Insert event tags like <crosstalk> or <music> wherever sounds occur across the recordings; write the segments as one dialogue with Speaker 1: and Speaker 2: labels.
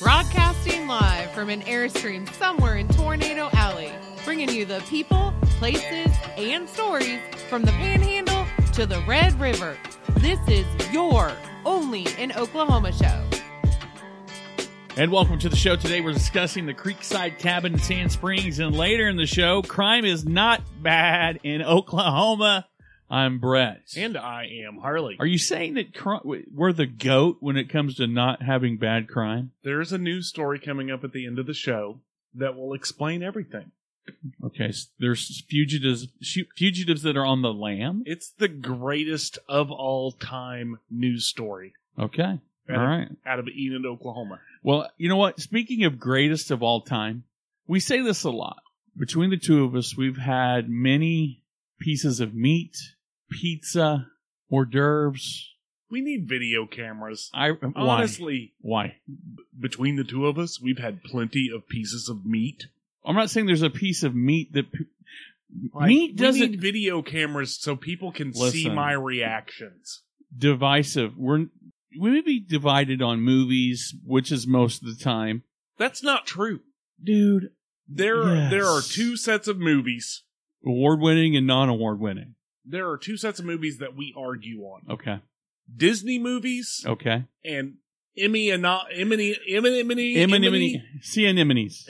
Speaker 1: Broadcasting live from an Airstream somewhere in Tornado Alley, bringing you the people, places, and stories from the Panhandle to the Red River. This is your only in Oklahoma show.
Speaker 2: And welcome to the show. Today we're discussing the Creekside Cabin in Sand Springs, and later in the show, crime is not bad in Oklahoma. I'm Brett.
Speaker 3: And I am Harley.
Speaker 2: Are you saying that cri- we're the goat when it comes to not having bad crime?
Speaker 3: There's a news story coming up at the end of the show that will explain everything.
Speaker 2: Okay, so there's fugitives, fugitives that are on the lam.
Speaker 3: It's the greatest of all time news story
Speaker 2: Okay,
Speaker 3: out,
Speaker 2: all
Speaker 3: of,
Speaker 2: right.
Speaker 3: out of Enid, Oklahoma.
Speaker 2: Well, you know what? Speaking of greatest of all time, we say this a lot. Between the two of us, we've had many pieces of meat, pizza, hors d'oeuvres.
Speaker 3: We need video cameras.
Speaker 2: I why?
Speaker 3: Honestly,
Speaker 2: Why?
Speaker 3: between the two of us, we've had plenty of pieces of meat.
Speaker 2: I'm not saying there's a piece of meat that p-
Speaker 3: Like,
Speaker 2: meat doesn't
Speaker 3: need video cameras so people can see my reactions.
Speaker 2: divisive. We're we may be divided on movies, which is most of the time,
Speaker 3: That's not true.
Speaker 2: dude.
Speaker 3: There,
Speaker 2: Yes.
Speaker 3: there are two sets of movies.
Speaker 2: Award winning and non award winning.
Speaker 3: There are two sets of movies that we argue on:
Speaker 2: Okay,
Speaker 3: Disney movies
Speaker 2: okay.
Speaker 3: and Emmy and not Emmy, Emmy, Emmy,
Speaker 2: Anemone, sea anemones,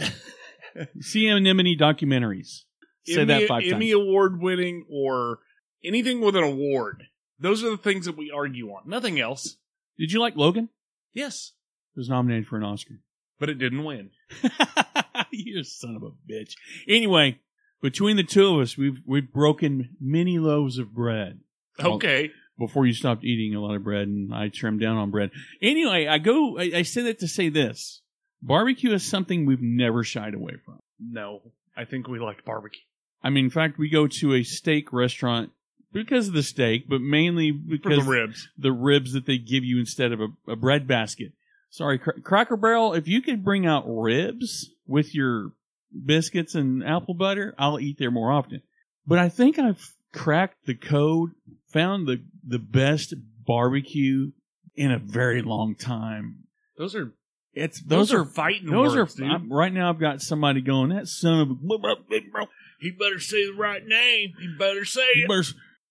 Speaker 2: sea <laughs> anemone documentaries. Say
Speaker 3: Emmy,
Speaker 2: that five
Speaker 3: Emmy
Speaker 2: times.
Speaker 3: Emmy award winning or anything with an award. Those are the things that we argue on. Nothing else.
Speaker 2: Did you like Logan?
Speaker 3: Yes,
Speaker 2: It was nominated for an Oscar.
Speaker 3: but it didn't win. <laughs>
Speaker 2: you son of a bitch. Anyway, between the two of us, we've we've broken many loaves of bread. Well,
Speaker 3: Okay.
Speaker 2: before you stopped eating a lot of bread and I trimmed down on bread. Anyway, I go, I, I say that to say this. Barbecue is something we've never shied away from.
Speaker 3: No, I think we like barbecue.
Speaker 2: I mean, in fact, we go to a steak restaurant because of the steak, but mainly
Speaker 3: For
Speaker 2: because
Speaker 3: the ribs.
Speaker 2: the ribs that they give you instead of a, a bread basket. Sorry, Cra- Cracker Barrel, if you could bring out ribs with your biscuits and apple butter, I'll eat there more often. But I think I've cracked the code, found the, the best barbecue in a very long time.
Speaker 3: Those are
Speaker 2: It's
Speaker 3: those,
Speaker 2: those,
Speaker 3: are,
Speaker 2: are
Speaker 3: fighting
Speaker 2: those
Speaker 3: words,
Speaker 2: are right now. I've got somebody going that son of a.
Speaker 3: He better say the right name. He better say
Speaker 2: You
Speaker 3: it.
Speaker 2: better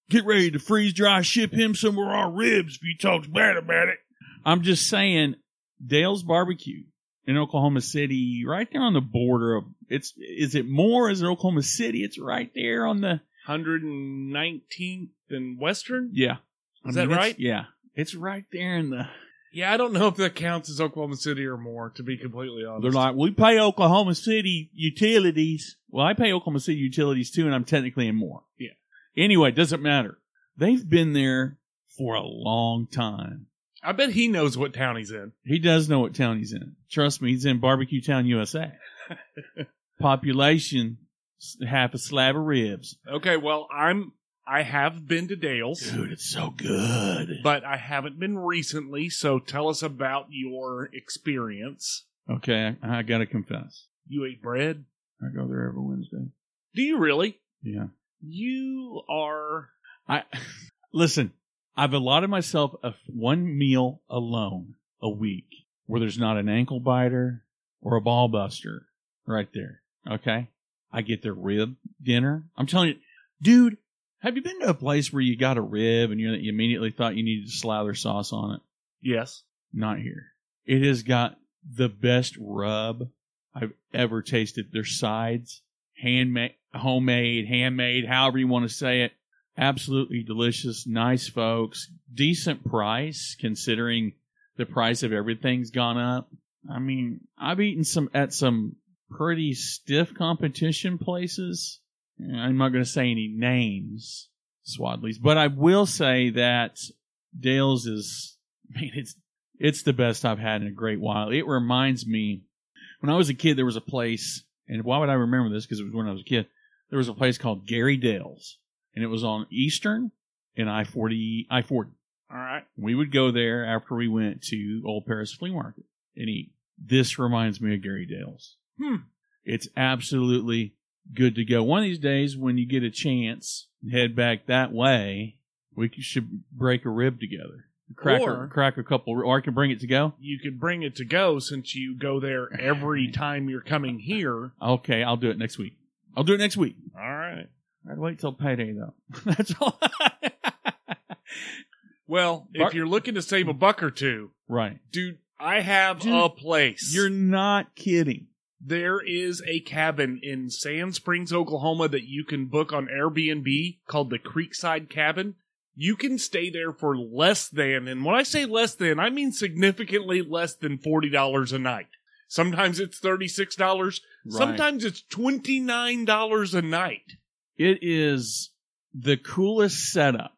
Speaker 2: get ready to freeze dry ship him some of our ribs if he talks bad about it. I'm just saying, Dale's Barbecue in Oklahoma City, right there on the border of it's. Is it Moore? Is it Oklahoma City? It's right there on the
Speaker 3: 119th and Western.
Speaker 2: yeah.
Speaker 3: Is that
Speaker 2: it's-
Speaker 3: right?
Speaker 2: Yeah, it's right there in the.
Speaker 3: Yeah, I don't know if that counts as Oklahoma City or Moore. To be completely honest,
Speaker 2: They're like, we pay Oklahoma City utilities. Well, I pay Oklahoma City utilities too, and I'm technically in Moore.
Speaker 3: Yeah.
Speaker 2: Anyway, it doesn't matter. They've been there for a long time.
Speaker 3: I bet he knows what town he's in.
Speaker 2: He does know what town he's in. Trust me, he's in Barbecue Town, USA. <laughs> Population, half a slab of ribs.
Speaker 3: Okay, well, I'm I have been to Dale's,
Speaker 2: Dude, it's so good.
Speaker 3: but I haven't been recently. So tell us about your experience.
Speaker 2: Okay, I, I gotta confess.
Speaker 3: You ate bread?
Speaker 2: I go there every Wednesday.
Speaker 3: Do you really?
Speaker 2: Yeah.
Speaker 3: You are.
Speaker 2: I <laughs> listen. I've allotted myself a one meal alone a week where there's not an ankle biter or a ball buster right there. Okay, I get their rib dinner. I'm telling you, dude. Have you been to a place where you got a rib and you you immediately thought you needed to slather sauce on it?
Speaker 3: Yes.
Speaker 2: Not here. It has got the best rub I've ever tasted. Their sides, handmade, homemade, handmade, however you want to say it. Absolutely delicious. Nice folks. Decent price considering the price of everything's gone up. I mean, I've eaten some at some pretty stiff competition places. I'm not going to say any names, Swadley's, but I will say that Dale's is, <laughs> man, it's it's the best I've had in a great while. It reminds me when I was a kid, there was a place, and why would I remember this? Because it was when I was a kid. There was a place called Gary Dale's, and it was on Eastern and I forty I forty.
Speaker 3: All right.
Speaker 2: We would go there after we went to Old Paris Flea Market and eat. This reminds me of Gary Dale's.
Speaker 3: Hmm.
Speaker 2: It's absolutely good to go. One of these days, when you get a chance, head back that way. We should break a rib together. crack
Speaker 3: Or-
Speaker 2: a, crack a couple, or I can bring it to go.
Speaker 3: You could bring it to go since you go there every <laughs> time you're coming here.
Speaker 2: Okay, I'll do it next week. I'll do it next week.
Speaker 3: All right.
Speaker 2: I'd wait till payday though. <laughs> That's all. <laughs>
Speaker 3: Well,
Speaker 2: Bar-
Speaker 3: if you're looking to save a buck or two,
Speaker 2: right.
Speaker 3: dude, I have
Speaker 2: Dude,
Speaker 3: a place.
Speaker 2: You're not kidding.
Speaker 3: There is a cabin in Sand Springs, Oklahoma that you can book on Airbnb called the Creekside Cabin. You can stay there for less than, and when I say less than, I mean significantly less than $40 a night. Sometimes it's $36.
Speaker 2: Right.
Speaker 3: Sometimes it's $29 a night.
Speaker 2: It is the coolest setup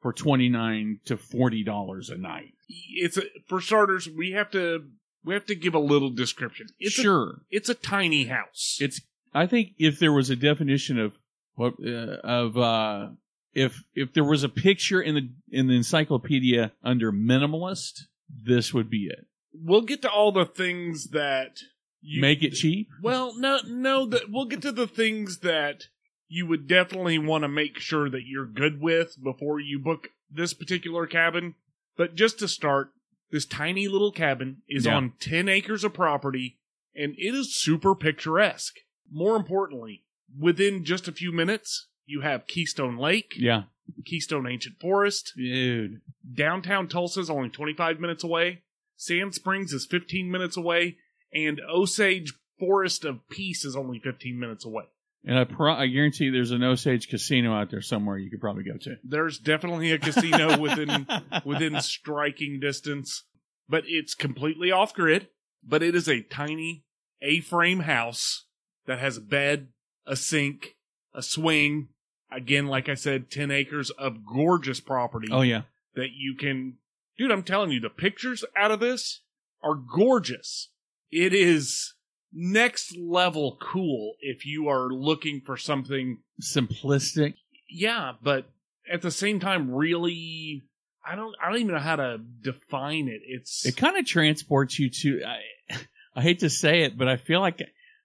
Speaker 2: for twenty nine to forty dollars a night.
Speaker 3: It's a, for starters, we have to we have to give a little description. It's a,
Speaker 2: sure,
Speaker 3: it's a tiny house.
Speaker 2: it's. I think if there was a definition of what uh, of uh, if if there was a picture in the in the encyclopedia under minimalist, this would be it.
Speaker 3: we'll get to all the things that you
Speaker 2: Make it cheap.
Speaker 3: Well, no, no. That we'll get to the things that you would definitely want to make sure that you're good with before you book this particular cabin. But just to start, this tiny little cabin is
Speaker 2: Yeah.
Speaker 3: on 10 acres of property and it is super picturesque. More importantly, within just a few minutes, you have Keystone Lake,
Speaker 2: Yeah,
Speaker 3: Keystone Ancient Forest,
Speaker 2: dude.
Speaker 3: downtown Tulsa is only 25 minutes away, Sand Springs is 15 minutes away, and Osage Forest of Peace is only 15 minutes away.
Speaker 2: And I pro- I guarantee there's an Osage casino out there somewhere you could probably go to.
Speaker 3: There's definitely a casino within <laughs> within striking distance, but it's completely off grid. But it is a tiny A-frame house that has a bed, a sink, a swing. Again, like I said, 10 acres of gorgeous property
Speaker 2: Oh yeah,
Speaker 3: that you can. Dude, I'm telling you, the pictures out of this are gorgeous. It is next level cool if you are looking for something
Speaker 2: simplistic.
Speaker 3: yeah, but at the same time, really, I don't, I don't even know how to define it. It's
Speaker 2: It kind of transports you to. I, <laughs> I hate to say it, but I feel like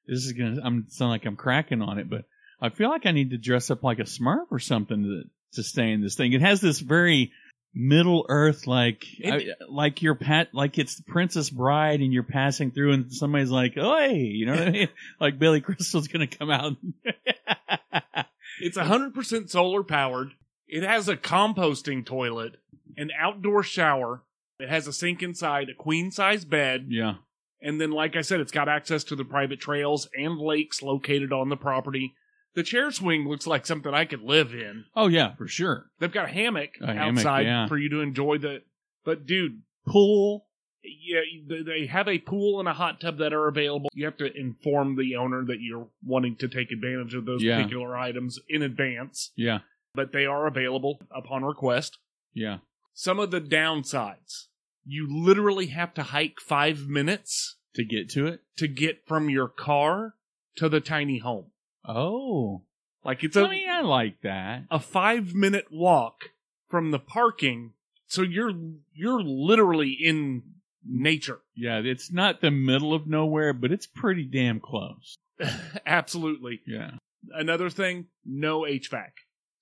Speaker 2: this is gonna. I'm sound like I'm cracking on it, but I feel like I need to dress up like a Smurf or something to to stay in this thing. It has this very Middle Earth like I- like you're pat like it's the Princess Bride and you're passing through and somebody's like, "Oh, hey," you know what I mean? <laughs> like Billy Crystal's gonna come out. <laughs>
Speaker 3: it's hundred percent solar powered. It has a composting toilet, an outdoor shower. It has a sink inside, a queen size bed,
Speaker 2: yeah,
Speaker 3: and then, like I said, it's got access to the private trails and lakes located on the property. The chair swing looks like something I could live in.
Speaker 2: oh yeah, for sure.
Speaker 3: They've got a hammock
Speaker 2: A hammock,
Speaker 3: outside
Speaker 2: yeah.
Speaker 3: for you to enjoy the. But dude,
Speaker 2: Pool.
Speaker 3: yeah, th- they have a pool and a hot tub that are available. You have to inform the owner that you're wanting to take advantage of those
Speaker 2: Yeah.
Speaker 3: particular items in advance,
Speaker 2: Yeah,
Speaker 3: but they are available upon request.
Speaker 2: yeah.
Speaker 3: Some of the downsides you literally have to hike five minutes
Speaker 2: To get to it.
Speaker 3: to get from your car to the tiny home.
Speaker 2: Oh,
Speaker 3: Like it's a
Speaker 2: I mean, I like that.
Speaker 3: a five minute walk from the parking, so you're you're literally in nature.
Speaker 2: Yeah, it's not the middle of nowhere, but it's pretty damn close. <sighs>
Speaker 3: Absolutely.
Speaker 2: Yeah.
Speaker 3: Another thing, no HVAC.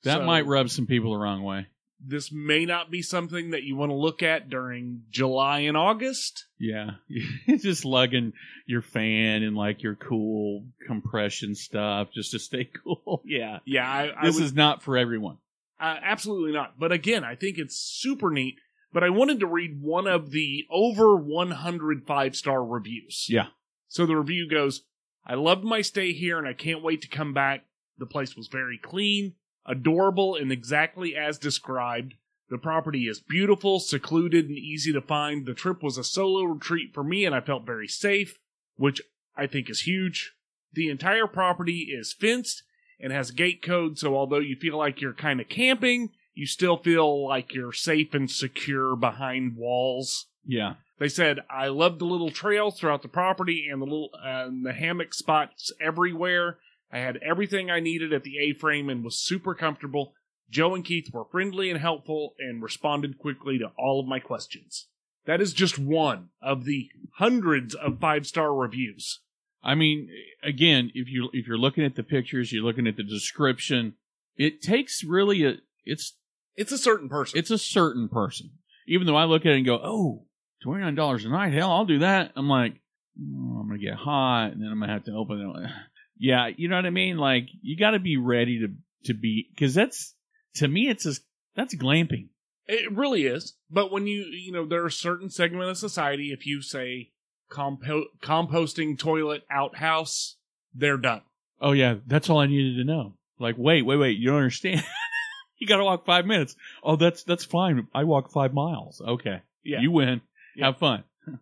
Speaker 2: That
Speaker 3: So,
Speaker 2: might rub some people the wrong way.
Speaker 3: This may not be something that you want to look at during July and August.
Speaker 2: Yeah. <laughs> just lugging your fan and like your cool compression stuff just to stay <laughs> cool. Yeah.
Speaker 3: Yeah, I, I
Speaker 2: This
Speaker 3: would,
Speaker 2: is not for everyone.
Speaker 3: uh, absolutely not. But again, I think it's super neat. But I wanted to read one of the over 100 five star reviews.
Speaker 2: Yeah.
Speaker 3: So the review goes, I loved my stay here and I can't wait to come back. The place was very clean, adorable, and exactly as described. The property is beautiful, secluded, and easy to find. The trip was a solo retreat for me and I felt very safe, which I think is huge. The entire property is fenced and has gate code, so although you feel like you're kind of camping, you still feel like you're safe and secure behind walls.
Speaker 2: Yeah.
Speaker 3: They said, I love the little trails throughout the property and the little uh, and the hammock spots everywhere. I had everything I needed at the A-frame and was super comfortable. Joe and Keith were friendly and helpful and responded quickly to all of my questions. That is just one of the hundreds of five-star reviews.
Speaker 2: I mean, again, if you if you're looking at the pictures, you're looking at the description, it takes really a it's
Speaker 3: It's a certain person.
Speaker 2: it's a certain person. even though I look at it and go, oh, $29 a night, hell, I'll do that. I'm like, oh, I'm going to get hot and then I'm going to have to open it. Yeah, you know what I mean? Like, you got to be ready to, to be, cause that's, to me, it's just, that's glamping.
Speaker 3: It really is. But when you, you know, there are certain segment of society, if you say compo- composting toilet outhouse, they're done.
Speaker 2: Oh yeah, that's all I needed to know. Like, wait, wait, wait, you don't understand. <laughs> you got to walk five minutes. Oh, that's that's fine. I walk five miles. Okay,
Speaker 3: Yeah.
Speaker 2: you win.
Speaker 3: Yeah.
Speaker 2: Have fun. <laughs>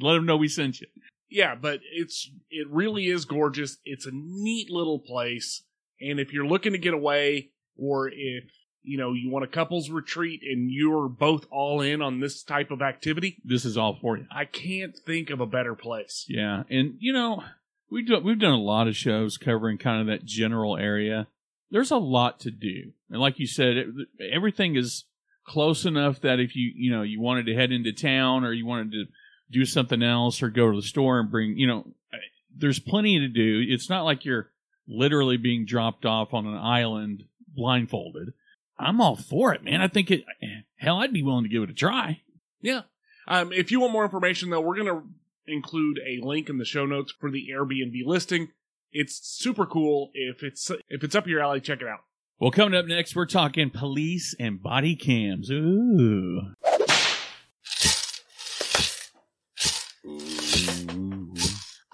Speaker 2: Let them know we sent you.
Speaker 3: Yeah, but it's, it really is gorgeous. It's a neat little place. And if you're looking to get away or if, you know, you want a couples retreat and you're both all in on this type of activity,
Speaker 2: This is all for you.
Speaker 3: I can't think of a better place.
Speaker 2: Yeah, and you know, we do, we've done a lot of shows covering kind of that general area. There's a lot to do, and like you said, it, everything is close enough that if you you know you wanted to head into town or you wanted to do something else or go to the store and bring you know, there's plenty to do. It's not like you're literally being dropped off on an island blindfolded. I'm all for it, man. I think it. Hell, I'd be willing to give it a try.
Speaker 3: Yeah. Um, if you want more information, though, we're going to include a link in the show notes for the Airbnb listing. It's super cool. If it's if it's up your alley, check it out.
Speaker 2: Well, coming up next, we're talking police and body cams. Ooh.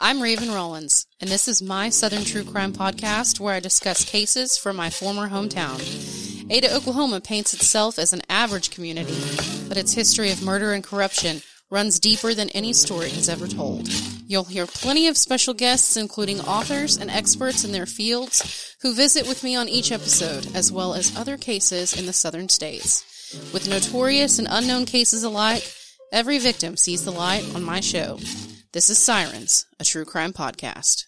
Speaker 4: I'm Raven Rollins, and this is my Southern True Crime podcast where I discuss cases from my former hometown. Ada, Oklahoma paints itself as an average community, but its history of murder and corruption runs deeper than any story has ever told. You'll hear plenty of special guests, including authors and experts in their fields, who visit with me on each episode, as well as other cases in the southern states. With notorious and unknown cases alike, every victim sees the light on my show. This is Sirens, a true crime podcast.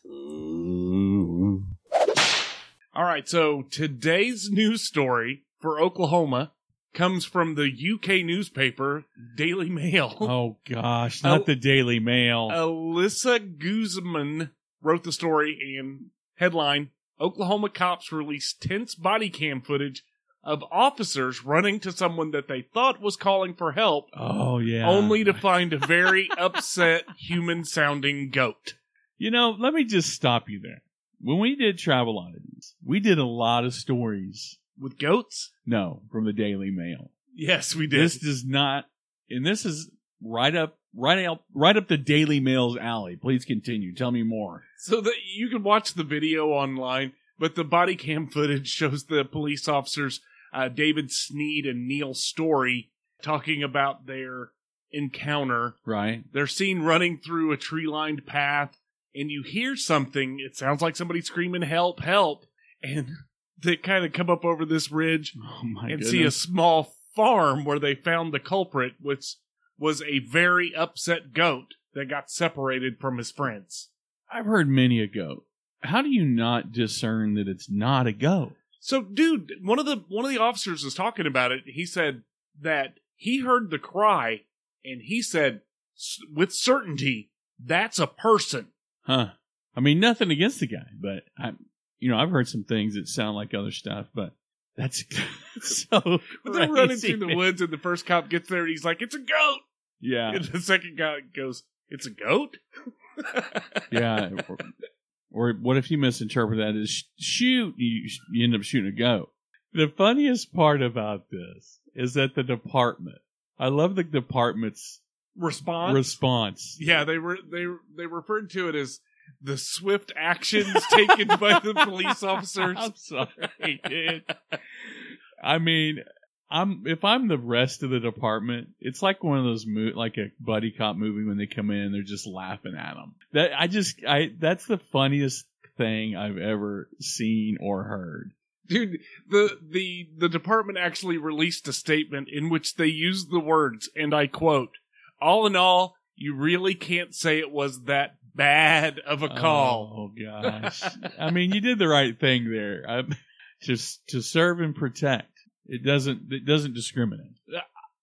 Speaker 3: All right. So today's news story for Oklahoma comes from the UK newspaper Daily Mail. <laughs>
Speaker 2: Oh gosh, not
Speaker 3: Oh.
Speaker 2: the Daily Mail.
Speaker 3: Alyssa Guzman wrote the story and headline Oklahoma cops released tense body cam footage of officers running to someone that they thought was calling for help,
Speaker 2: oh yeah.
Speaker 3: only to <laughs> find a very upset human sounding goat.
Speaker 2: You know, let me just stop you there. When we did travel oddities, we did a lot of stories.
Speaker 3: With goats?
Speaker 2: No, from the Daily Mail.
Speaker 3: Yes, we did.
Speaker 2: This does not, and this is right up, right up, right up the Daily Mail's alley. Please continue. Tell me more.
Speaker 3: So that you can watch the video online, but the body cam footage <laughs> shows the police officers, uh, David Sneed and Neil Story, talking about their encounter.
Speaker 2: Right?
Speaker 3: They're seen running through a tree lined path, and you hear something. It sounds like somebody screaming, Help, help! And <laughs> they kind of come up over this ridge <laughs>
Speaker 2: Oh
Speaker 3: and
Speaker 2: goodness.
Speaker 3: see a small farm where they found the culprit, which was a very upset goat that got separated from his friends.
Speaker 2: I've heard many a goat. How do you not discern that it's not a goat?
Speaker 3: So, dude, one of the one of the officers was talking about it. He said that he heard the cry, and he said s- with certainty that's a person.
Speaker 2: Huh. I mean, nothing against the guy, but I, you know, I've heard some things that sound like other stuff, but that's <laughs> so.
Speaker 3: But they're running through the woods, and the first cop gets there, and he's like, "It's a goat."
Speaker 2: Yeah,
Speaker 3: And the second guy goes, "It's a goat." <laughs>
Speaker 2: yeah. Or, what if you misinterpret that as shoot? You, you end up shooting a goat. The funniest part about this is that the department. I love the department's
Speaker 3: Response.
Speaker 2: response.
Speaker 3: yeah, they were they they referred to it as the swift actions <laughs> taken by the police <laughs> officers.
Speaker 2: I'm sorry, dude. I mean, I'm if I'm the rest of the department, it's like one of those mo- like a buddy cop movie when they come in, they're just laughing at them. That I just I that's the funniest thing I've ever seen or heard.
Speaker 3: Dude, the the the department actually released a statement in which they used the words, and I quote, "All in all, you really can't say it was that bad of a call."
Speaker 2: Oh gosh. I mean, you did the right thing there. I, <laughs> just to serve and protect. It doesn't it doesn't discriminate.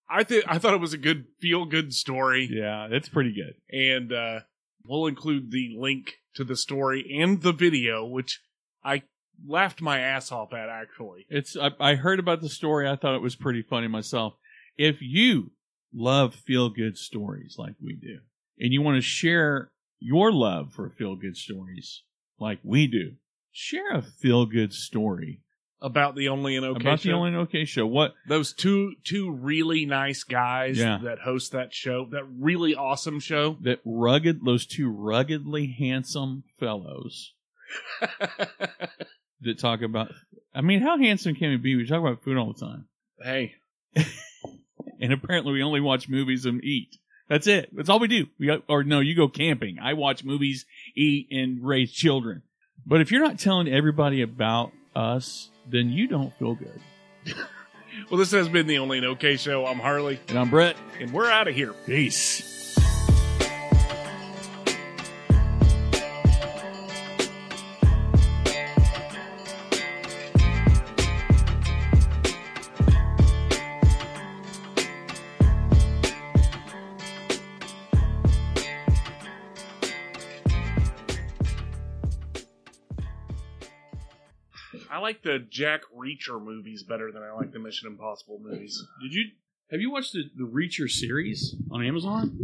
Speaker 3: I think I thought it was a good feel good story,
Speaker 2: Yeah, it's pretty good.
Speaker 3: and uh, we'll include the link to the story and the video, which I laughed my ass off at. Actually,
Speaker 2: It's I, I heard about the story. I thought it was pretty funny myself. If you love feel good stories like we do, and you want to share your love for feel good stories like we do, share a feel good story
Speaker 3: About the only and okay
Speaker 2: about
Speaker 3: show.
Speaker 2: the only and okay show. What
Speaker 3: Those two two really nice guys
Speaker 2: Yeah.
Speaker 3: that host that show, that really awesome show.
Speaker 2: that rugged, those two ruggedly handsome fellows <laughs> that talk about. I mean, how handsome can we be? We talk about food all the time,
Speaker 3: hey, <laughs>
Speaker 2: and apparently we only watch movies and eat. That's it. That's all we do. We got, or no, you go camping. I watch movies, eat, and raise children. But if you're not telling everybody about us, then you don't feel good. <laughs>
Speaker 3: well, this has been the only and okay show. I'm Harley,
Speaker 2: And I'm Brett.
Speaker 3: and we're out of here.
Speaker 2: Peace.
Speaker 3: Like the Jack Reacher movies better than I like the Mission Impossible movies.
Speaker 2: Did you have you watched the, the Reacher series on Amazon?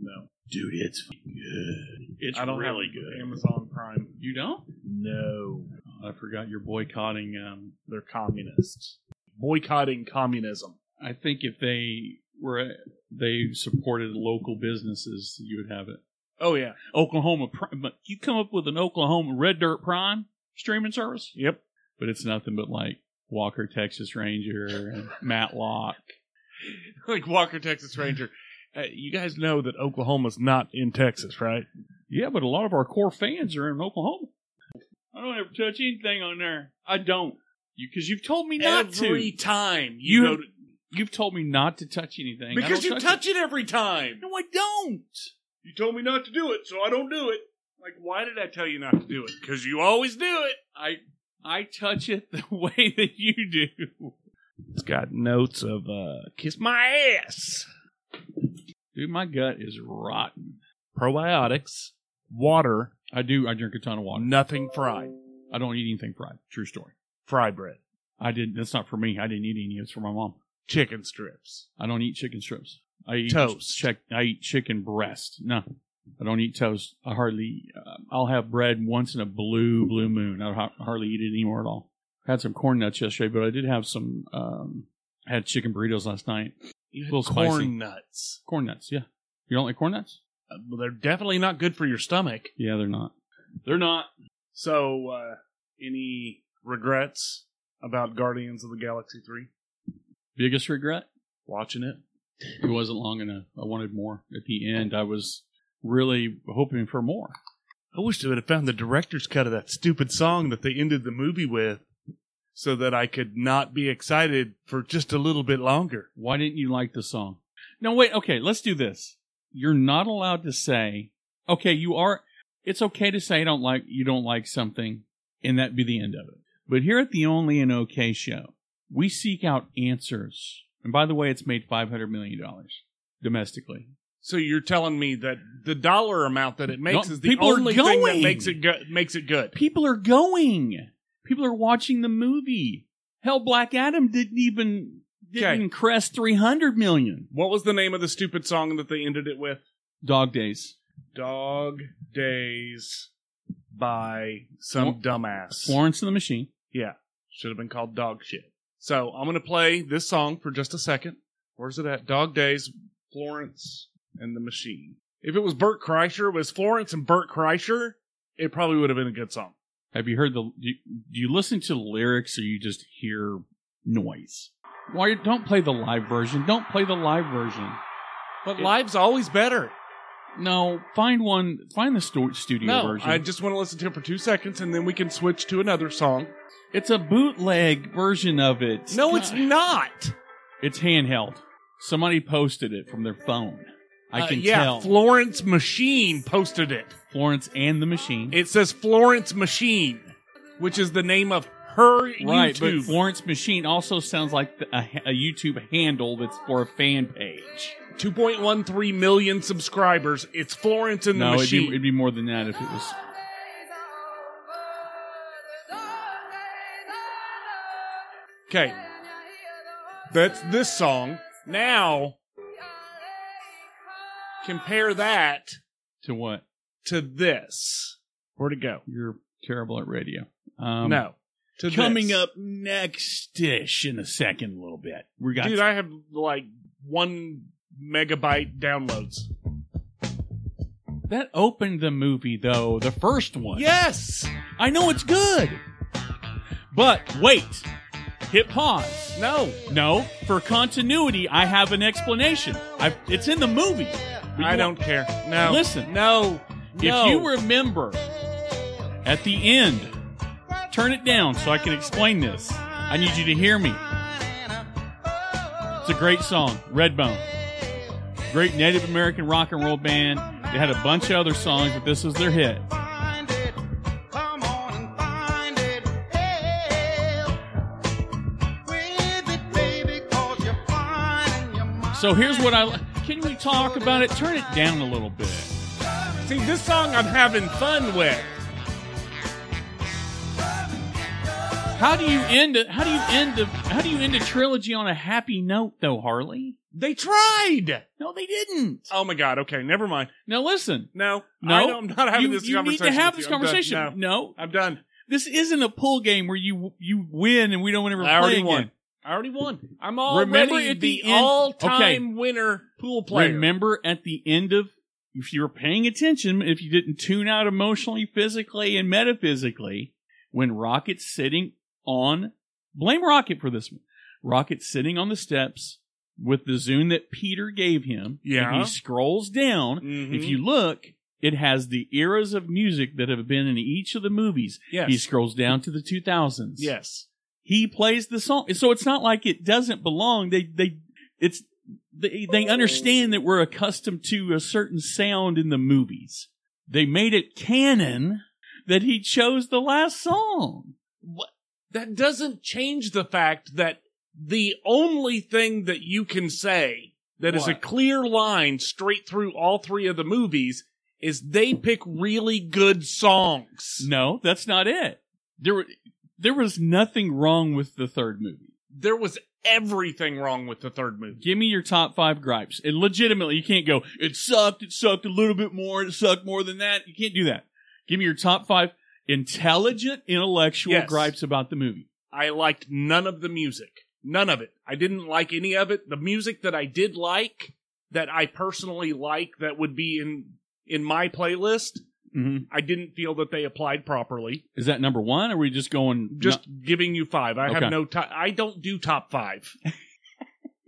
Speaker 3: No,
Speaker 2: Dude, it's good. It's
Speaker 3: I don't
Speaker 2: really
Speaker 3: have
Speaker 2: good.
Speaker 3: Amazon Prime.
Speaker 2: You don't?
Speaker 3: No,
Speaker 2: I forgot you're boycotting. Um,
Speaker 3: they're communists. Boycotting communism.
Speaker 2: I think if they were they supported local businesses, you would have it.
Speaker 3: Oh yeah.
Speaker 2: Oklahoma, Prime, but you come up with an Oklahoma Red Dirt Prime streaming service,
Speaker 3: Yep.
Speaker 2: But it's nothing but like Walker Texas Ranger and Matlock. <laughs>
Speaker 3: like Walker, Texas Ranger. Uh, you guys know that Oklahoma's not in Texas, right?
Speaker 2: Yeah, but a lot of our core fans are in Oklahoma. I don't ever touch anything on there. I don't. You because you've told me not
Speaker 3: every
Speaker 2: to.
Speaker 3: time you,
Speaker 2: You
Speaker 3: go
Speaker 2: have-
Speaker 3: to,
Speaker 2: You've told me not to touch anything.
Speaker 3: Because
Speaker 2: don't
Speaker 3: you touch it every time.
Speaker 2: No, I don't.
Speaker 3: You told me not to do it, so I don't do it. Like, why did I tell you not to do it? Because you always do it.
Speaker 2: I I touch it the <laughs> way that you do.
Speaker 3: It's got notes of uh, "kiss my ass,"
Speaker 2: Dude, my gut is rotten.
Speaker 3: probiotics, water,
Speaker 2: I do. I drink a ton of water.
Speaker 3: nothing fried,
Speaker 2: I don't eat anything fried. True story.
Speaker 3: Fried bread,
Speaker 2: I didn't. That's not for me. I didn't eat any. It's for my mom.
Speaker 3: chicken strips,
Speaker 2: I don't eat chicken strips. I eat
Speaker 3: Toast.
Speaker 2: Check. I eat chicken breast. No, I don't eat toast. I hardly. Uh, I'll have bread once in a blue blue moon. I ha- hardly eat it anymore at all. had some corn nuts yesterday, but I did have some. Um, I had chicken burritos last night.
Speaker 3: you
Speaker 2: Little
Speaker 3: had corn
Speaker 2: spicy.
Speaker 3: nuts.
Speaker 2: Corn nuts. Yeah. You don't like corn nuts?
Speaker 3: Uh, well, they're definitely not good for your stomach.
Speaker 2: Yeah, they're not. They're not.
Speaker 3: So, uh, any regrets about Guardians of the Galaxy Three?
Speaker 2: Biggest regret?
Speaker 3: Watching it.
Speaker 2: It wasn't long enough. I wanted more. At the end, I was really hoping for more.
Speaker 3: I wish they would have found the director's cut of that stupid song that they ended the movie with so that I could not be excited for just a little bit longer.
Speaker 2: Why didn't you like the song? No, wait. Okay, let's do this. You're not allowed to say, okay, you are, it's okay to say I don't like, you don't like something and that be the end of it. But here at the Only an Okay show, we seek out answers. And by the way, it's made $500 million domestically.
Speaker 3: So you're telling me that the dollar amount that it makes
Speaker 2: No,
Speaker 3: is the
Speaker 2: people are
Speaker 3: only thing that
Speaker 2: going.
Speaker 3: makes it go- makes it good.
Speaker 2: People are going. People are watching the movie. Hell, Black Adam didn't even, didn't
Speaker 3: Okay.
Speaker 2: even crest 300 million.
Speaker 3: What was the name of the stupid song that they ended it with?
Speaker 2: Dog Days.
Speaker 3: Dog Days by some dumbass.
Speaker 2: Florence and the Machine.
Speaker 3: Yeah. Should have been called Dog Shit. So I'm going to play this song for just a second. Where's it at? Dog Days, Florence and the Machine. If it was Bert Kreischer, it was Florence and Bert Kreischer, it probably would have been a good song.
Speaker 2: Have you heard the? Do you, do you listen to the lyrics or you just hear noise? Why don't play the live version? Don't play the live version.
Speaker 3: But
Speaker 2: It-
Speaker 3: live's always better.
Speaker 2: No, find one. Find the stu- studio
Speaker 3: No,
Speaker 2: version.
Speaker 3: I just want to listen to it for two seconds and then we can switch to another song.
Speaker 2: it's a bootleg version of it.
Speaker 3: No, it's not.
Speaker 2: It's handheld. Somebody posted it from their phone. I
Speaker 3: Uh,
Speaker 2: can
Speaker 3: yeah,
Speaker 2: tell.
Speaker 3: Florence Machine posted it.
Speaker 2: Florence and the Machine.
Speaker 3: It says Florence Machine, which is the name of her
Speaker 2: right,
Speaker 3: YouTube.
Speaker 2: but Florence Machine also sounds like the, a, a YouTube handle that's for a fan page.
Speaker 3: 2.13 million subscribers. It's Florence and the
Speaker 2: no, it'd
Speaker 3: Machine.
Speaker 2: be, it'd be more than that if it was.
Speaker 3: Okay. That's this song. Now, Compare that
Speaker 2: To what?
Speaker 3: to this. Where'd it go?
Speaker 2: You're terrible at radio. Um,
Speaker 3: no. To
Speaker 2: Coming
Speaker 3: this.
Speaker 2: up next ish in a second, a little bit. We got
Speaker 3: Dude, I have like one megabyte downloads.
Speaker 2: that opened the movie though, the first one.
Speaker 3: Yes!
Speaker 2: I know it's good. But wait. Hit pause.
Speaker 3: No.
Speaker 2: No, for continuity, I have an explanation. I, it's in the movie.
Speaker 3: I don't care. No.
Speaker 2: Listen.
Speaker 3: No.
Speaker 2: If
Speaker 3: no.
Speaker 2: you remember at the end, turn it down so I can explain this. I need you to hear me. It's a great song, Redbone. Great Native American rock and roll band. They had a bunch of other songs, but this was their hit.
Speaker 5: Find it. Come on and find it. Help with it, baby, 'cause you're finding your mind.
Speaker 2: So here's what I can we talk about it? Turn it down a little bit.
Speaker 3: See, this song I'm having fun with.
Speaker 2: How do you end it? How do you end a how do you end a trilogy on a happy note though, Harley?
Speaker 3: They tried.
Speaker 2: No, they didn't.
Speaker 3: Oh my god. Okay, never mind.
Speaker 2: Now listen.
Speaker 3: No.
Speaker 2: No,
Speaker 3: I I'm not having
Speaker 2: you,
Speaker 3: this
Speaker 2: you
Speaker 3: conversation.
Speaker 2: need to have this
Speaker 3: you. I'm
Speaker 2: conversation.
Speaker 3: No.
Speaker 2: No,
Speaker 3: I'm done.
Speaker 2: this isn't a pull game where you you win and we don't ever
Speaker 3: I
Speaker 2: play
Speaker 3: already
Speaker 2: again.
Speaker 3: won. I already won. I'm already
Speaker 2: Remember at
Speaker 3: the,
Speaker 2: the end-
Speaker 3: all-time winner pool player.
Speaker 2: Remember at the end of if you were paying attention, if you didn't tune out emotionally, physically, and metaphysically, when Rocket's sitting on blame Rocket for this one. Rocket's sitting on the steps with the Zune that Peter gave him.
Speaker 3: Yeah.
Speaker 2: And he scrolls down.
Speaker 3: Mhm.
Speaker 2: If you look, it has the eras of music that have been in each of the movies.
Speaker 3: yes.
Speaker 2: He scrolls down to the 2000s.
Speaker 3: yes.
Speaker 2: He plays the song. So it's not like it doesn't belong. They, they, it's, they, they understand that we're accustomed to a certain sound in the movies. They made it canon that he chose the last song.
Speaker 3: What? That doesn't change the fact that the only thing that you can say that is a clear line straight through all three of the movies is they pick really good songs.
Speaker 2: No, that's not it. There, were- there was nothing wrong with the third movie.
Speaker 3: There was everything wrong with the third movie.
Speaker 2: Give me your top five gripes. And legitimately, you can't go, it sucked, it sucked a little bit more, it sucked more than that. You can't do that. Give me your top five intelligent, intellectual
Speaker 3: Yes.
Speaker 2: gripes about the movie.
Speaker 3: I liked none of the music. None of it. I didn't like any of it. The music that I did like, that I personally like, that would be in in my playlist,
Speaker 2: Mm-hmm.
Speaker 3: I didn't feel that they applied properly.
Speaker 2: Is that number one? Or are we just going
Speaker 3: Just giving you five. I
Speaker 2: Okay.
Speaker 3: have no top. I don't do top five. <laughs>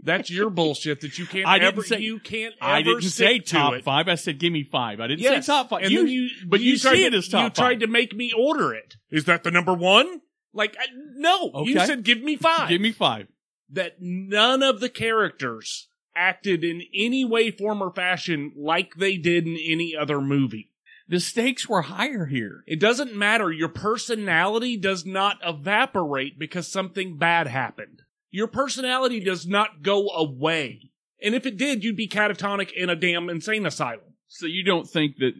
Speaker 3: That's your bullshit that you can't
Speaker 2: I didn't
Speaker 3: ever.
Speaker 2: say-
Speaker 3: you can't.
Speaker 2: I didn't say
Speaker 3: to
Speaker 2: top
Speaker 3: it.
Speaker 2: five. I said give me five. I didn't
Speaker 3: Yes.
Speaker 2: say top five.
Speaker 3: And
Speaker 2: You,
Speaker 3: you,
Speaker 2: but you,
Speaker 3: tried
Speaker 2: see
Speaker 3: to,
Speaker 2: it as top
Speaker 3: You
Speaker 2: five.
Speaker 3: tried to make me order it. Is that the number one? Like, I, no. You said give me five.
Speaker 2: give me five.
Speaker 3: that none of the characters acted in any way, form, or fashion like they did in any other movie.
Speaker 2: The stakes were higher here.
Speaker 3: It doesn't matter. Your personality does not evaporate because something bad happened. Your personality does not go away. And if it did, you'd be catatonic in a damn insane asylum.
Speaker 2: So you don't think that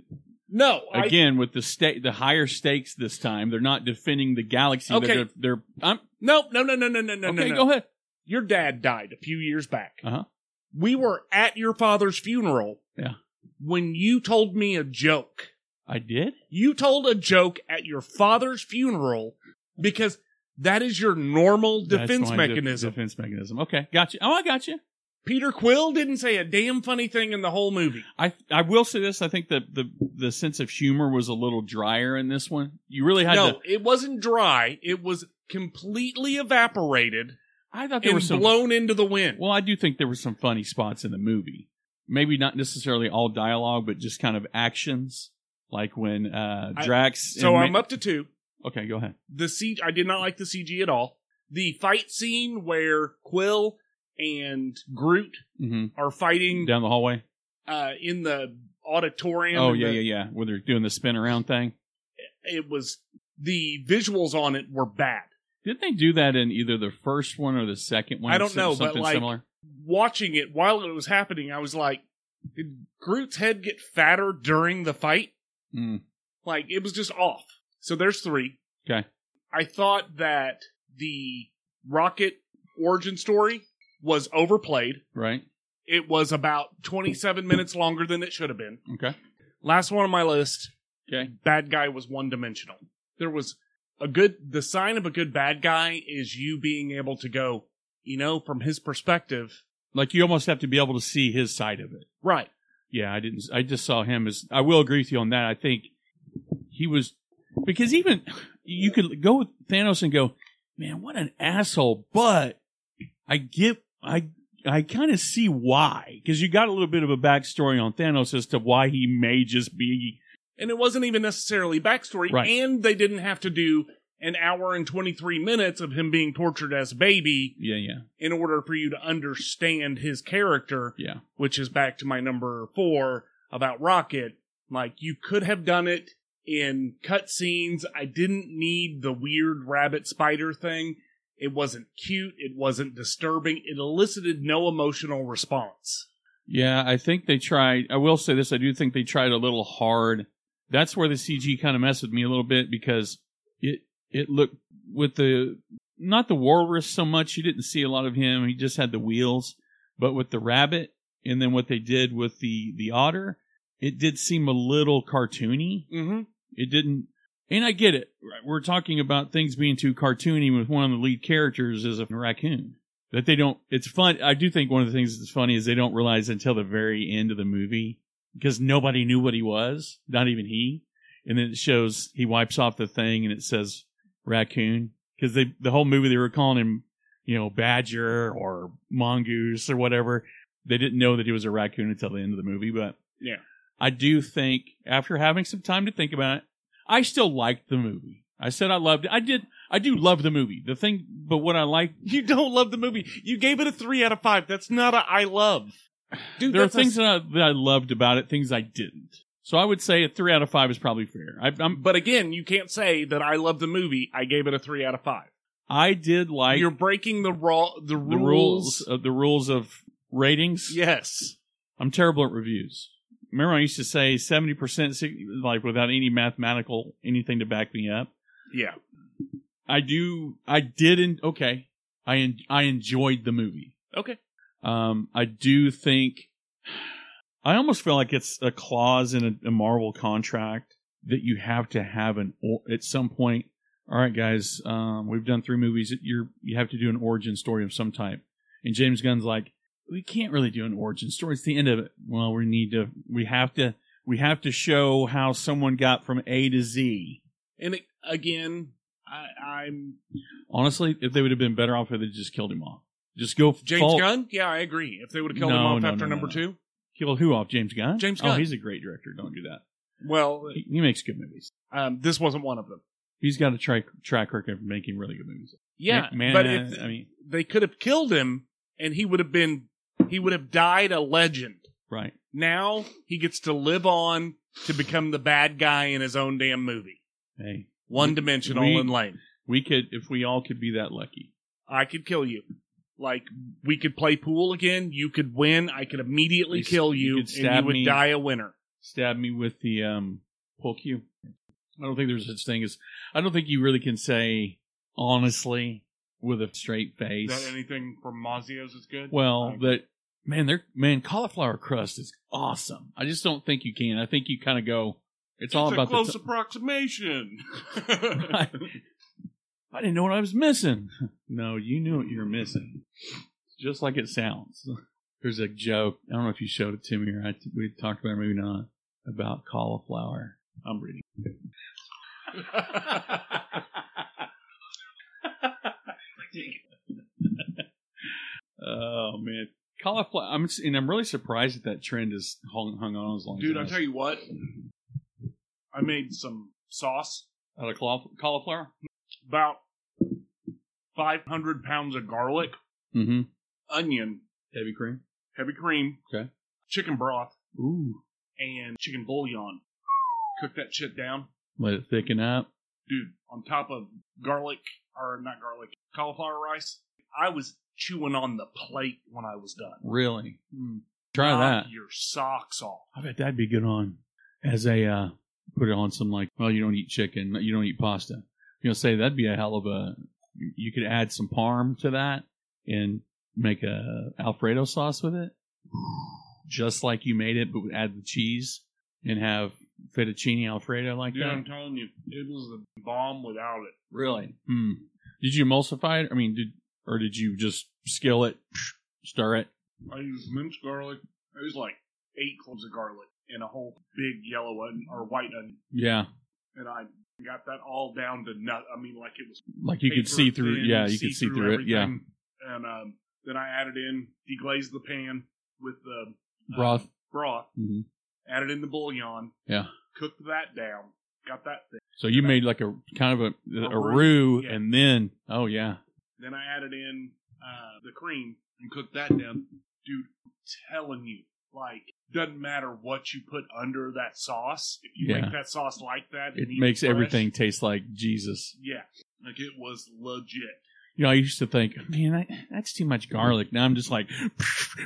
Speaker 3: No, I,
Speaker 2: again with the state the higher stakes this time they're not defending the galaxy.
Speaker 3: Okay.
Speaker 2: They're, they're I'm,
Speaker 3: no, no, no, no, no, no, no,
Speaker 2: okay.
Speaker 3: no.
Speaker 2: Go ahead.
Speaker 3: Your dad died a few years back.
Speaker 2: Uh huh.
Speaker 3: We were at your father's funeral.
Speaker 2: Yeah.
Speaker 3: When you told me a joke.
Speaker 2: I did.
Speaker 3: You told a joke at your father's funeral because that is your normal
Speaker 2: That's
Speaker 3: defense
Speaker 2: my de-
Speaker 3: mechanism.
Speaker 2: defense mechanism. Okay, got you. Oh, I got you.
Speaker 3: Peter Quill didn't say a damn funny thing in the whole movie.
Speaker 2: I I will say this. I think that the the sense of humor was a little drier in this one. You really had
Speaker 3: No,
Speaker 2: to.
Speaker 3: it wasn't dry. It was completely evaporated
Speaker 2: I thought there was some.
Speaker 3: blown into the wind.
Speaker 2: Well, I do think there were some funny spots in the movie. Maybe not necessarily all dialogue, but just kind of actions, like when uh
Speaker 3: I-
Speaker 2: Drax.
Speaker 3: so
Speaker 2: and
Speaker 3: I'm up to two.
Speaker 2: Okay, go ahead.
Speaker 3: The C I did not like the CG at all. The fight scene where Quill and Groot
Speaker 2: hmm
Speaker 3: are fighting
Speaker 2: Down the hallway.
Speaker 3: uh, in the auditorium.
Speaker 2: Oh yeah,
Speaker 3: the-
Speaker 2: yeah, yeah. Where they're doing the spin around thing.
Speaker 3: It was the visuals on it were bad.
Speaker 2: Did they do that in either the first one or the second one?
Speaker 3: I don't know, but,
Speaker 2: Something
Speaker 3: like-
Speaker 2: similar.
Speaker 3: watching it while it was happening, I was like, did Groot's head get fatter during the fight?
Speaker 2: Mm,
Speaker 3: Like, it was just off. So there's three.
Speaker 2: okay.
Speaker 3: I thought that the Rocket origin story was overplayed.
Speaker 2: Right.
Speaker 3: It was about 27 minutes longer than it should have been.
Speaker 2: Okay.
Speaker 3: Last one on my list.
Speaker 2: Okay.
Speaker 3: Bad guy was one dimensional. There was a good, the sign of a good bad guy is you being able to go, you know, from his perspective.
Speaker 2: Like you almost have to be able to see his side of it.
Speaker 3: Right.
Speaker 2: Yeah, I didn't. I just saw him as. I will agree with you on that. I think he was because even you could go with Thanos and go, man, what an asshole. But I get, I, I kind of see why because you got a little bit of a backstory on Thanos as to why he may just be.
Speaker 3: And it wasn't even necessarily backstory.
Speaker 2: Right.
Speaker 3: And they didn't have to do an hour and 23 minutes of him being tortured as a baby
Speaker 2: Yeah, yeah,
Speaker 3: in order for you to understand his character.
Speaker 2: yeah.
Speaker 3: which is back to my number four about Rocket. Like you could have done it in cutscenes. I didn't need the weird rabbit spider thing. It wasn't cute. It wasn't disturbing. It elicited no emotional response.
Speaker 2: Yeah, I think they tried. I will say this: I do think they tried a little hard. That's where the CG kind of messed with me a little bit because it looked with the not the walrus so much. You didn't see a lot of him. He just had the wheels, but with the rabbit and then what they did with the the otter, it did seem a little cartoony.
Speaker 3: Mm-hmm.
Speaker 2: It didn't, and I get it. We're talking about things being too cartoony with one of the lead characters is a raccoon. That they don't, it's fun. I do think one of the things that's funny is they don't realize until the very end of the movie because nobody knew what he was, not even he. And then it shows he wipes off the thing and it says raccoon because they, the whole movie they were calling him, you know, badger or mongoose or whatever. They didn't know that he was a raccoon until the end of the movie, but
Speaker 3: Yeah.
Speaker 2: I do think after having some time to think about it, I still liked the movie. I said I loved it. I did. I do love the movie. The thing, but what I like, <laughs>
Speaker 3: You don't love the movie. You gave it a three out of five. That's not a I love. Dude,
Speaker 2: there are
Speaker 3: that's a-
Speaker 2: things that I, that I loved about it, things I didn't. So I would say a three out of five is probably fair. I, I'm,
Speaker 3: but again, you can't say that I love the movie. I gave it a three out of five.
Speaker 2: I did like
Speaker 3: You're breaking the raw the
Speaker 2: the
Speaker 3: rules.
Speaker 2: rules of the rules of ratings.
Speaker 3: Yes.
Speaker 2: I'm terrible at reviews. Remember, I used to say seventy percent, like without any mathematical anything to back me up.
Speaker 3: Yeah.
Speaker 2: I do. I didn't. Okay, I en- I enjoyed the movie.
Speaker 3: Okay.
Speaker 2: Um, I do think I almost feel like it's a clause in a, a Marvel contract that you have to have an or, at some point. All right, guys, um, we've done three movies. You're you have to do an origin story of some type. And James Gunn's like, we can't really do an origin story. It's the end of it. Well, we need to. We have to. We have to show how someone got from A to Z.
Speaker 3: And it, again, I, I'm
Speaker 2: Honestly, if they would have been better off if they just killed him off. Just go
Speaker 3: James
Speaker 2: fall-
Speaker 3: Gunn. Yeah, I agree. If they would have killed him off
Speaker 2: no,
Speaker 3: after
Speaker 2: no, no,
Speaker 3: number
Speaker 2: no.
Speaker 3: two,
Speaker 2: Kill who off? James Gunn?
Speaker 3: James Gunn.
Speaker 2: Oh,
Speaker 3: Gunn.
Speaker 2: he's a great director. Don't do that.
Speaker 3: well,
Speaker 2: He, he makes good movies.
Speaker 3: um, this wasn't one of them.
Speaker 2: He's got a track track record of making really good movies.
Speaker 3: Yeah,
Speaker 2: man.
Speaker 3: but if
Speaker 2: I mean,
Speaker 3: they could have killed him, and he would have been, he would have died a legend.
Speaker 2: right?
Speaker 3: Now he gets to live on to become the bad guy in his own damn movie,
Speaker 2: Hey,
Speaker 3: one dimensional
Speaker 2: we-
Speaker 3: and lame.
Speaker 2: we could if we all could be that lucky.
Speaker 3: I could kill you. Like we could play pool again. You could win. I could immediately
Speaker 2: You
Speaker 3: kill
Speaker 2: you
Speaker 3: you,
Speaker 2: could
Speaker 3: and you would
Speaker 2: me.
Speaker 3: die a winner.
Speaker 2: Stab me with the um pull cue. I don't think there's such thing as. I don't think you really can say honestly with a straight face.
Speaker 3: Is that anything from Mazzio's is good?
Speaker 2: Well,
Speaker 3: Like,
Speaker 2: that man, they're man, cauliflower crust is awesome. I just don't think you can. I think you kind of go. It's, all
Speaker 3: a
Speaker 2: about
Speaker 3: close
Speaker 2: the. T-
Speaker 3: approximation.
Speaker 2: Right. <laughs> <laughs> I didn't know what I was missing. <laughs> no, you knew what you were missing. Just like it sounds. <laughs> There's a joke. I don't know if you showed it to me or I, we talked about it, maybe not, about cauliflower. I'm reading. <laughs> oh man, cauliflower. I'm and I'm really surprised that that trend is hung, hung on as long
Speaker 3: Dude,
Speaker 2: as
Speaker 3: I
Speaker 2: it has.
Speaker 3: tell you what, I made some sauce.
Speaker 2: out of cauliflower.
Speaker 3: About 500 pounds of garlic,
Speaker 2: Mm-hmm.
Speaker 3: onion,
Speaker 2: Heavy cream.
Speaker 3: heavy cream,
Speaker 2: Okay.
Speaker 3: chicken broth,
Speaker 2: Ooh.
Speaker 3: and chicken bouillon. Cook that shit down.
Speaker 2: Let it thicken up.
Speaker 3: Dude, on top of garlic, or not garlic, cauliflower rice. I was chewing on the plate when I was done.
Speaker 2: Really? Try
Speaker 3: Knock
Speaker 2: that.
Speaker 3: Your socks off.
Speaker 2: I bet that'd be good on as a uh put it on some like well you don't eat chicken you don't eat pasta you know say that'd be a hell of a you could add some parm to that and make a alfredo sauce with it just like you made it, but add the cheese and have fettuccine alfredo like
Speaker 3: Yeah,
Speaker 2: that.
Speaker 3: I'm telling you, it was a bomb without it.
Speaker 2: Really? Hmm. Did you emulsify it? I mean, did or did you just skill it, stir it?
Speaker 3: I used minced garlic. It was like eight cloves of garlic and a whole big yellow onion or white onion,
Speaker 2: Yeah,
Speaker 3: and I got that all down to nut. I mean, like it was
Speaker 2: like you could see through.
Speaker 3: thin,
Speaker 2: Yeah, you could see through it. Yeah.
Speaker 3: And um, then I added in, deglazed the pan with the uh,
Speaker 2: broth.
Speaker 3: broth,
Speaker 2: hmm
Speaker 3: added in the bouillon,
Speaker 2: Yeah.
Speaker 3: cooked that down, got that thing.
Speaker 2: So you made like a kind of a, a,
Speaker 3: A
Speaker 2: roux,
Speaker 3: yeah.
Speaker 2: and then oh yeah,
Speaker 3: Then I added in uh, the cream and cooked that down. Dude, telling you, like, doesn't matter what you put under that sauce. If you
Speaker 2: Yeah.
Speaker 3: make that sauce like that,
Speaker 2: it makes
Speaker 3: fresh,
Speaker 2: everything taste like Jesus.
Speaker 3: Yeah, like it was legit.
Speaker 2: You know, I used to think, man, that, that's too much garlic. Now I'm just like,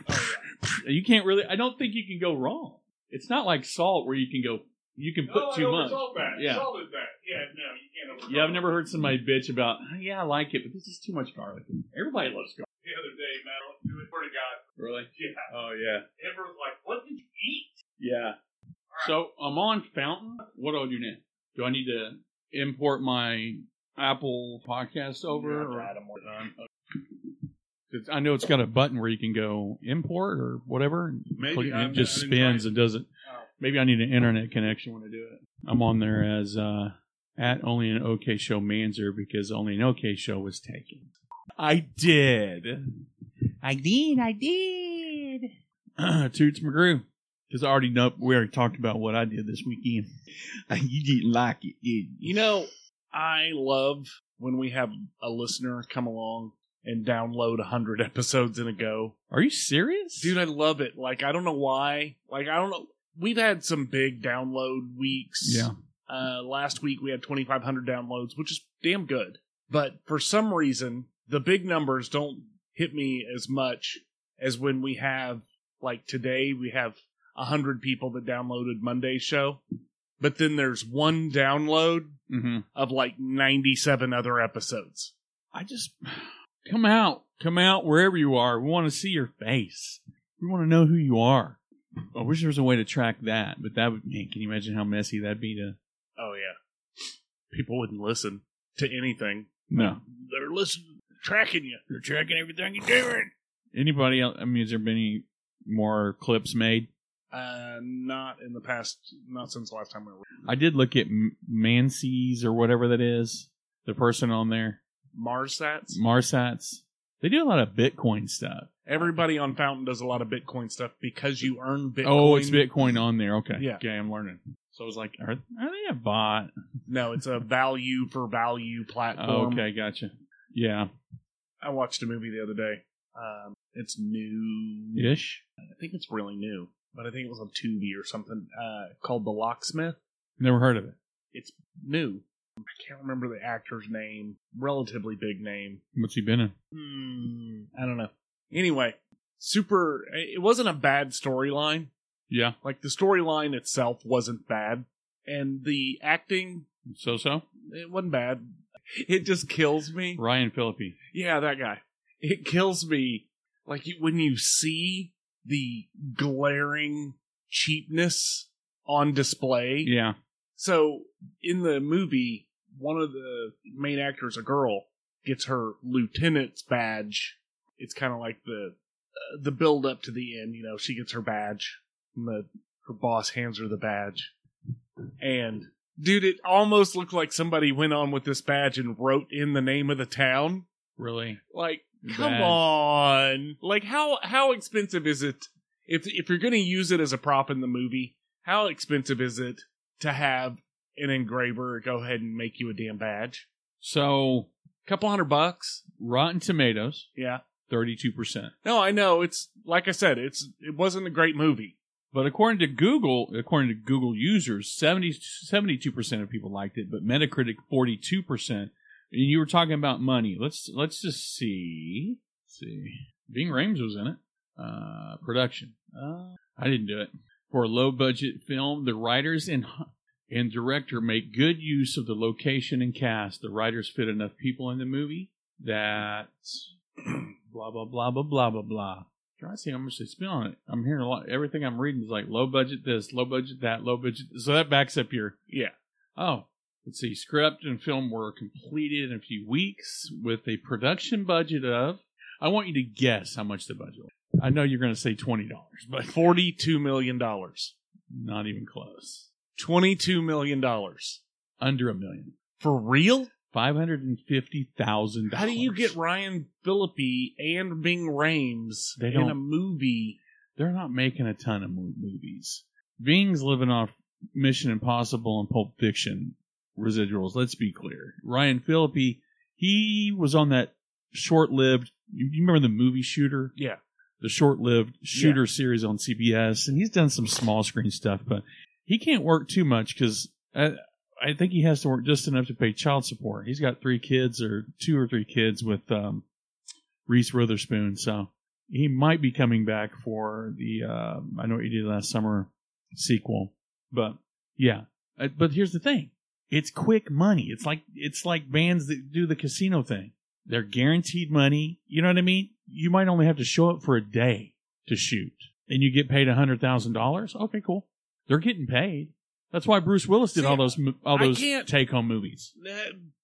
Speaker 2: <laughs> you can't really. I don't think you can go wrong. It's not like salt where you can go. You can put
Speaker 3: oh,
Speaker 2: too much.
Speaker 3: that.
Speaker 2: Yeah.
Speaker 3: Salted that. Yeah, no, you can't
Speaker 2: Yeah, I've never heard somebody bitch about. Oh, yeah, I like it, but this is too much garlic. Everybody loves garlic.
Speaker 3: The other day, man, I went to it. Swear to God.
Speaker 2: Really?
Speaker 3: Yeah.
Speaker 2: Oh yeah.
Speaker 3: Amber was like, what did you eat?
Speaker 2: Yeah. So I'm on Fountain. What do I do now? Do I need to import my Apple podcast over?
Speaker 3: You
Speaker 2: or-
Speaker 3: add 'em more time.
Speaker 2: 'cause I know it's got a button where you can go import or whatever.
Speaker 3: Maybe.
Speaker 2: click- it just
Speaker 3: I didn't try
Speaker 2: spins and doesn't.
Speaker 3: Oh.
Speaker 2: Maybe I need an internet connection when I do it. I'm on there as uh, at only an OK show Manzer because only an OK show was taken. I did. I did. I did. <clears throat> Toots McGrew. Because I already know we already talked about what I did this weekend. <laughs> you didn't like it, did you?
Speaker 3: You know, I love when we have a listener come along and download a hundred <laughs> episodes in a go.
Speaker 2: Are you serious,
Speaker 3: Dude, I love it. Like I don't know why. Like I don't know. We've had some big download weeks.
Speaker 2: Yeah.
Speaker 3: Uh, last week we had 2,500 downloads, which is damn good. But for some reason, the big numbers don't hit me as much as when we have, like today, we have a 100 people that downloaded Monday's show. But then there's one download
Speaker 2: Mm-hmm.
Speaker 3: of like 97 other episodes.
Speaker 2: I just <sighs> come out, come out wherever you are. We want to see your face. We want to know who you are. I wish there was a way to track that, but that would. Man, can you imagine how messy that'd be to?
Speaker 3: Oh, yeah. People wouldn't listen to anything.
Speaker 2: No.
Speaker 3: They're listening, tracking you.
Speaker 2: They're tracking everything you're doing. Anybody else? I mean, has there been any more clips made?
Speaker 3: Uh, not in the past, not since the last time we were.
Speaker 2: I did look at M- Mancy's or whatever that is. The person on there,
Speaker 3: Marsats?
Speaker 2: Marsats. They do a lot of Bitcoin stuff.
Speaker 3: Everybody on Fountain does a lot of Bitcoin stuff because you earn Bitcoin.
Speaker 2: Oh, it's Bitcoin on there. Okay.
Speaker 3: Yeah.
Speaker 2: Okay, I'm learning. So I was like, are, are they a bot?
Speaker 3: No, it's a value for value platform.
Speaker 2: Oh, okay, gotcha. Yeah.
Speaker 3: I watched a movie the other day. Um, it's new.
Speaker 2: Ish.
Speaker 3: I think it's really new, but I think it was on Tubi or something. Uh, called The Locksmith.
Speaker 2: Never heard of it.
Speaker 3: It's new. I can't remember the actor's name. Relatively big name.
Speaker 2: What's he been in?
Speaker 3: Hmm, I don't know. Anyway, super. It wasn't a bad storyline.
Speaker 2: Yeah.
Speaker 3: Like the storyline itself wasn't bad, and the acting
Speaker 2: So so.
Speaker 3: it wasn't bad. <laughs> It just kills me.
Speaker 2: Ryan Phillippe.
Speaker 3: Yeah, that guy. It kills me. Like you, when you see the glaring cheapness on display.
Speaker 2: Yeah.
Speaker 3: So in the movie, one of the main actors, a girl, gets her lieutenant's badge. It's kind of like the uh, the build up to the end. You know, she gets her badge, and the her boss hands her the badge. And dude, it almost looked like somebody went on with this badge and wrote in the name of the town.
Speaker 2: Really.
Speaker 3: Like, come
Speaker 2: Bad.
Speaker 3: on! Like, how how expensive is it if if you're going to use it as a prop in the movie? How expensive is it to have an engraver go ahead and make you a damn badge?
Speaker 2: So a
Speaker 3: couple hundred bucks.
Speaker 2: Rotten Tomatoes,
Speaker 3: Yeah.
Speaker 2: thirty-two percent.
Speaker 3: No, I know. It's like I said. It's it wasn't a great movie.
Speaker 2: But according to Google, according to Google users, 72 percent of people liked it, but Metacritic forty-two percent. And you were talking about money. Let's let's just see. Let's see. Ving Rhames was in it. Uh, production. Uh, I didn't do it. For a low-budget film, the writers and and director make good use of the location and cast. The writers fit enough people in the movie that <clears throat> blah blah blah blah blah blah blah. Trying to see how much they spent on it. I'm hearing a lot. Everything I'm reading is like low budget this, low budget that, low budget. So that backs up your
Speaker 3: Yeah.
Speaker 2: oh. Let's see. Script and film were completed in a few weeks with a production budget of. I want you to guess how much the budget. was. I know you're going to say twenty dollars, but
Speaker 3: $42 million.
Speaker 2: not even close.
Speaker 3: $22 million.
Speaker 2: Under a million.
Speaker 3: For real?
Speaker 2: Five hundred and fifty thousand.
Speaker 3: How do you get Ryan Phillippe and Ving Rhames
Speaker 2: They
Speaker 3: in a
Speaker 2: don't-
Speaker 3: movie?
Speaker 2: they're not making a ton of mo- movies. Ving's living off Mission Impossible and Pulp Fiction residuals. Let's be clear. Ryan Phillippe, he was on that short-lived. You you remember the movie Shooter?
Speaker 3: Yeah.
Speaker 2: The short-lived Shooter series on CBS, and he's done some small screen stuff, but he can't work too much because uh, I, think he has to work just enough to pay child support. He's got three kids or two or three kids with um, Reese Witherspoon, so he might be coming back for the uh, I know what you did last summer sequel, but yeah. Uh, But here's the thing: it's quick money. It's like it's like bands that do the casino thing. They're guaranteed money. You know what I mean? You might only have to show up for a day to shoot, and you get paid a hundred thousand dollars. Okay, cool. They're getting paid. That's why Bruce Willis did
Speaker 3: See,
Speaker 2: all those all
Speaker 3: I
Speaker 2: those
Speaker 3: can't-
Speaker 2: take home movies.
Speaker 3: Uh,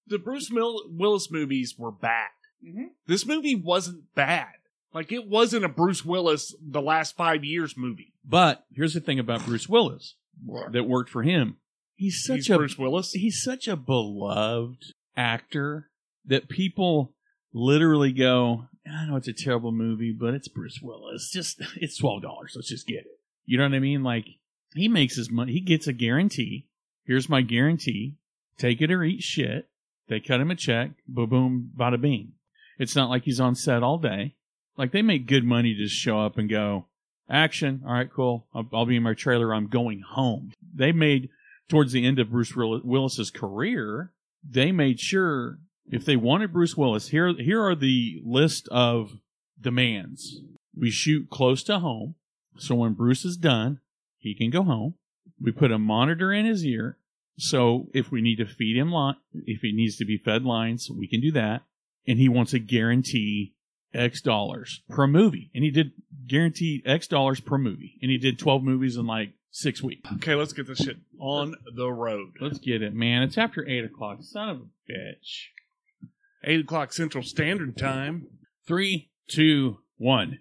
Speaker 3: The Bruce Mil- Willis movies were bad. This movie wasn't bad. Like, it wasn't a Bruce Willis, the last five years movie.
Speaker 2: But here's the thing about Bruce Willis that worked for him. He's such
Speaker 3: He's
Speaker 2: a
Speaker 3: Bruce Willis.
Speaker 2: he's such a beloved actor that people literally go, I know it's a terrible movie, but it's Bruce Willis. Just it's twelve dollars. Let's just get it. You know what I mean? Like he makes his money. He gets a guarantee. Here's my guarantee. Take it or eat shit. They cut him a check. Boom, boom, bada bing. It's not like he's on set all day. Like they make good money to show up and go, action. All right, cool. I'll, I'll be in my trailer. I'm going home. They made towards the end of Bruce Will- Willis's career, they made sure if they wanted Bruce Willis, here here are the list of demands. We shoot close to home, so when Bruce is done, he can go home. We put a monitor in his ear, so if we need to feed him line, if he needs to be fed lines, we can do that. And he wants a guarantee X dollars per movie, and he did guaranteed X dollars per movie, and he did twelve movies in like six weeks.
Speaker 3: Okay, let's get this shit on the road.
Speaker 2: Let's get it, man. It's after eight o'clock. Son of a bitch.
Speaker 3: Eight o'clock Central Standard Time.
Speaker 2: Three, two, one.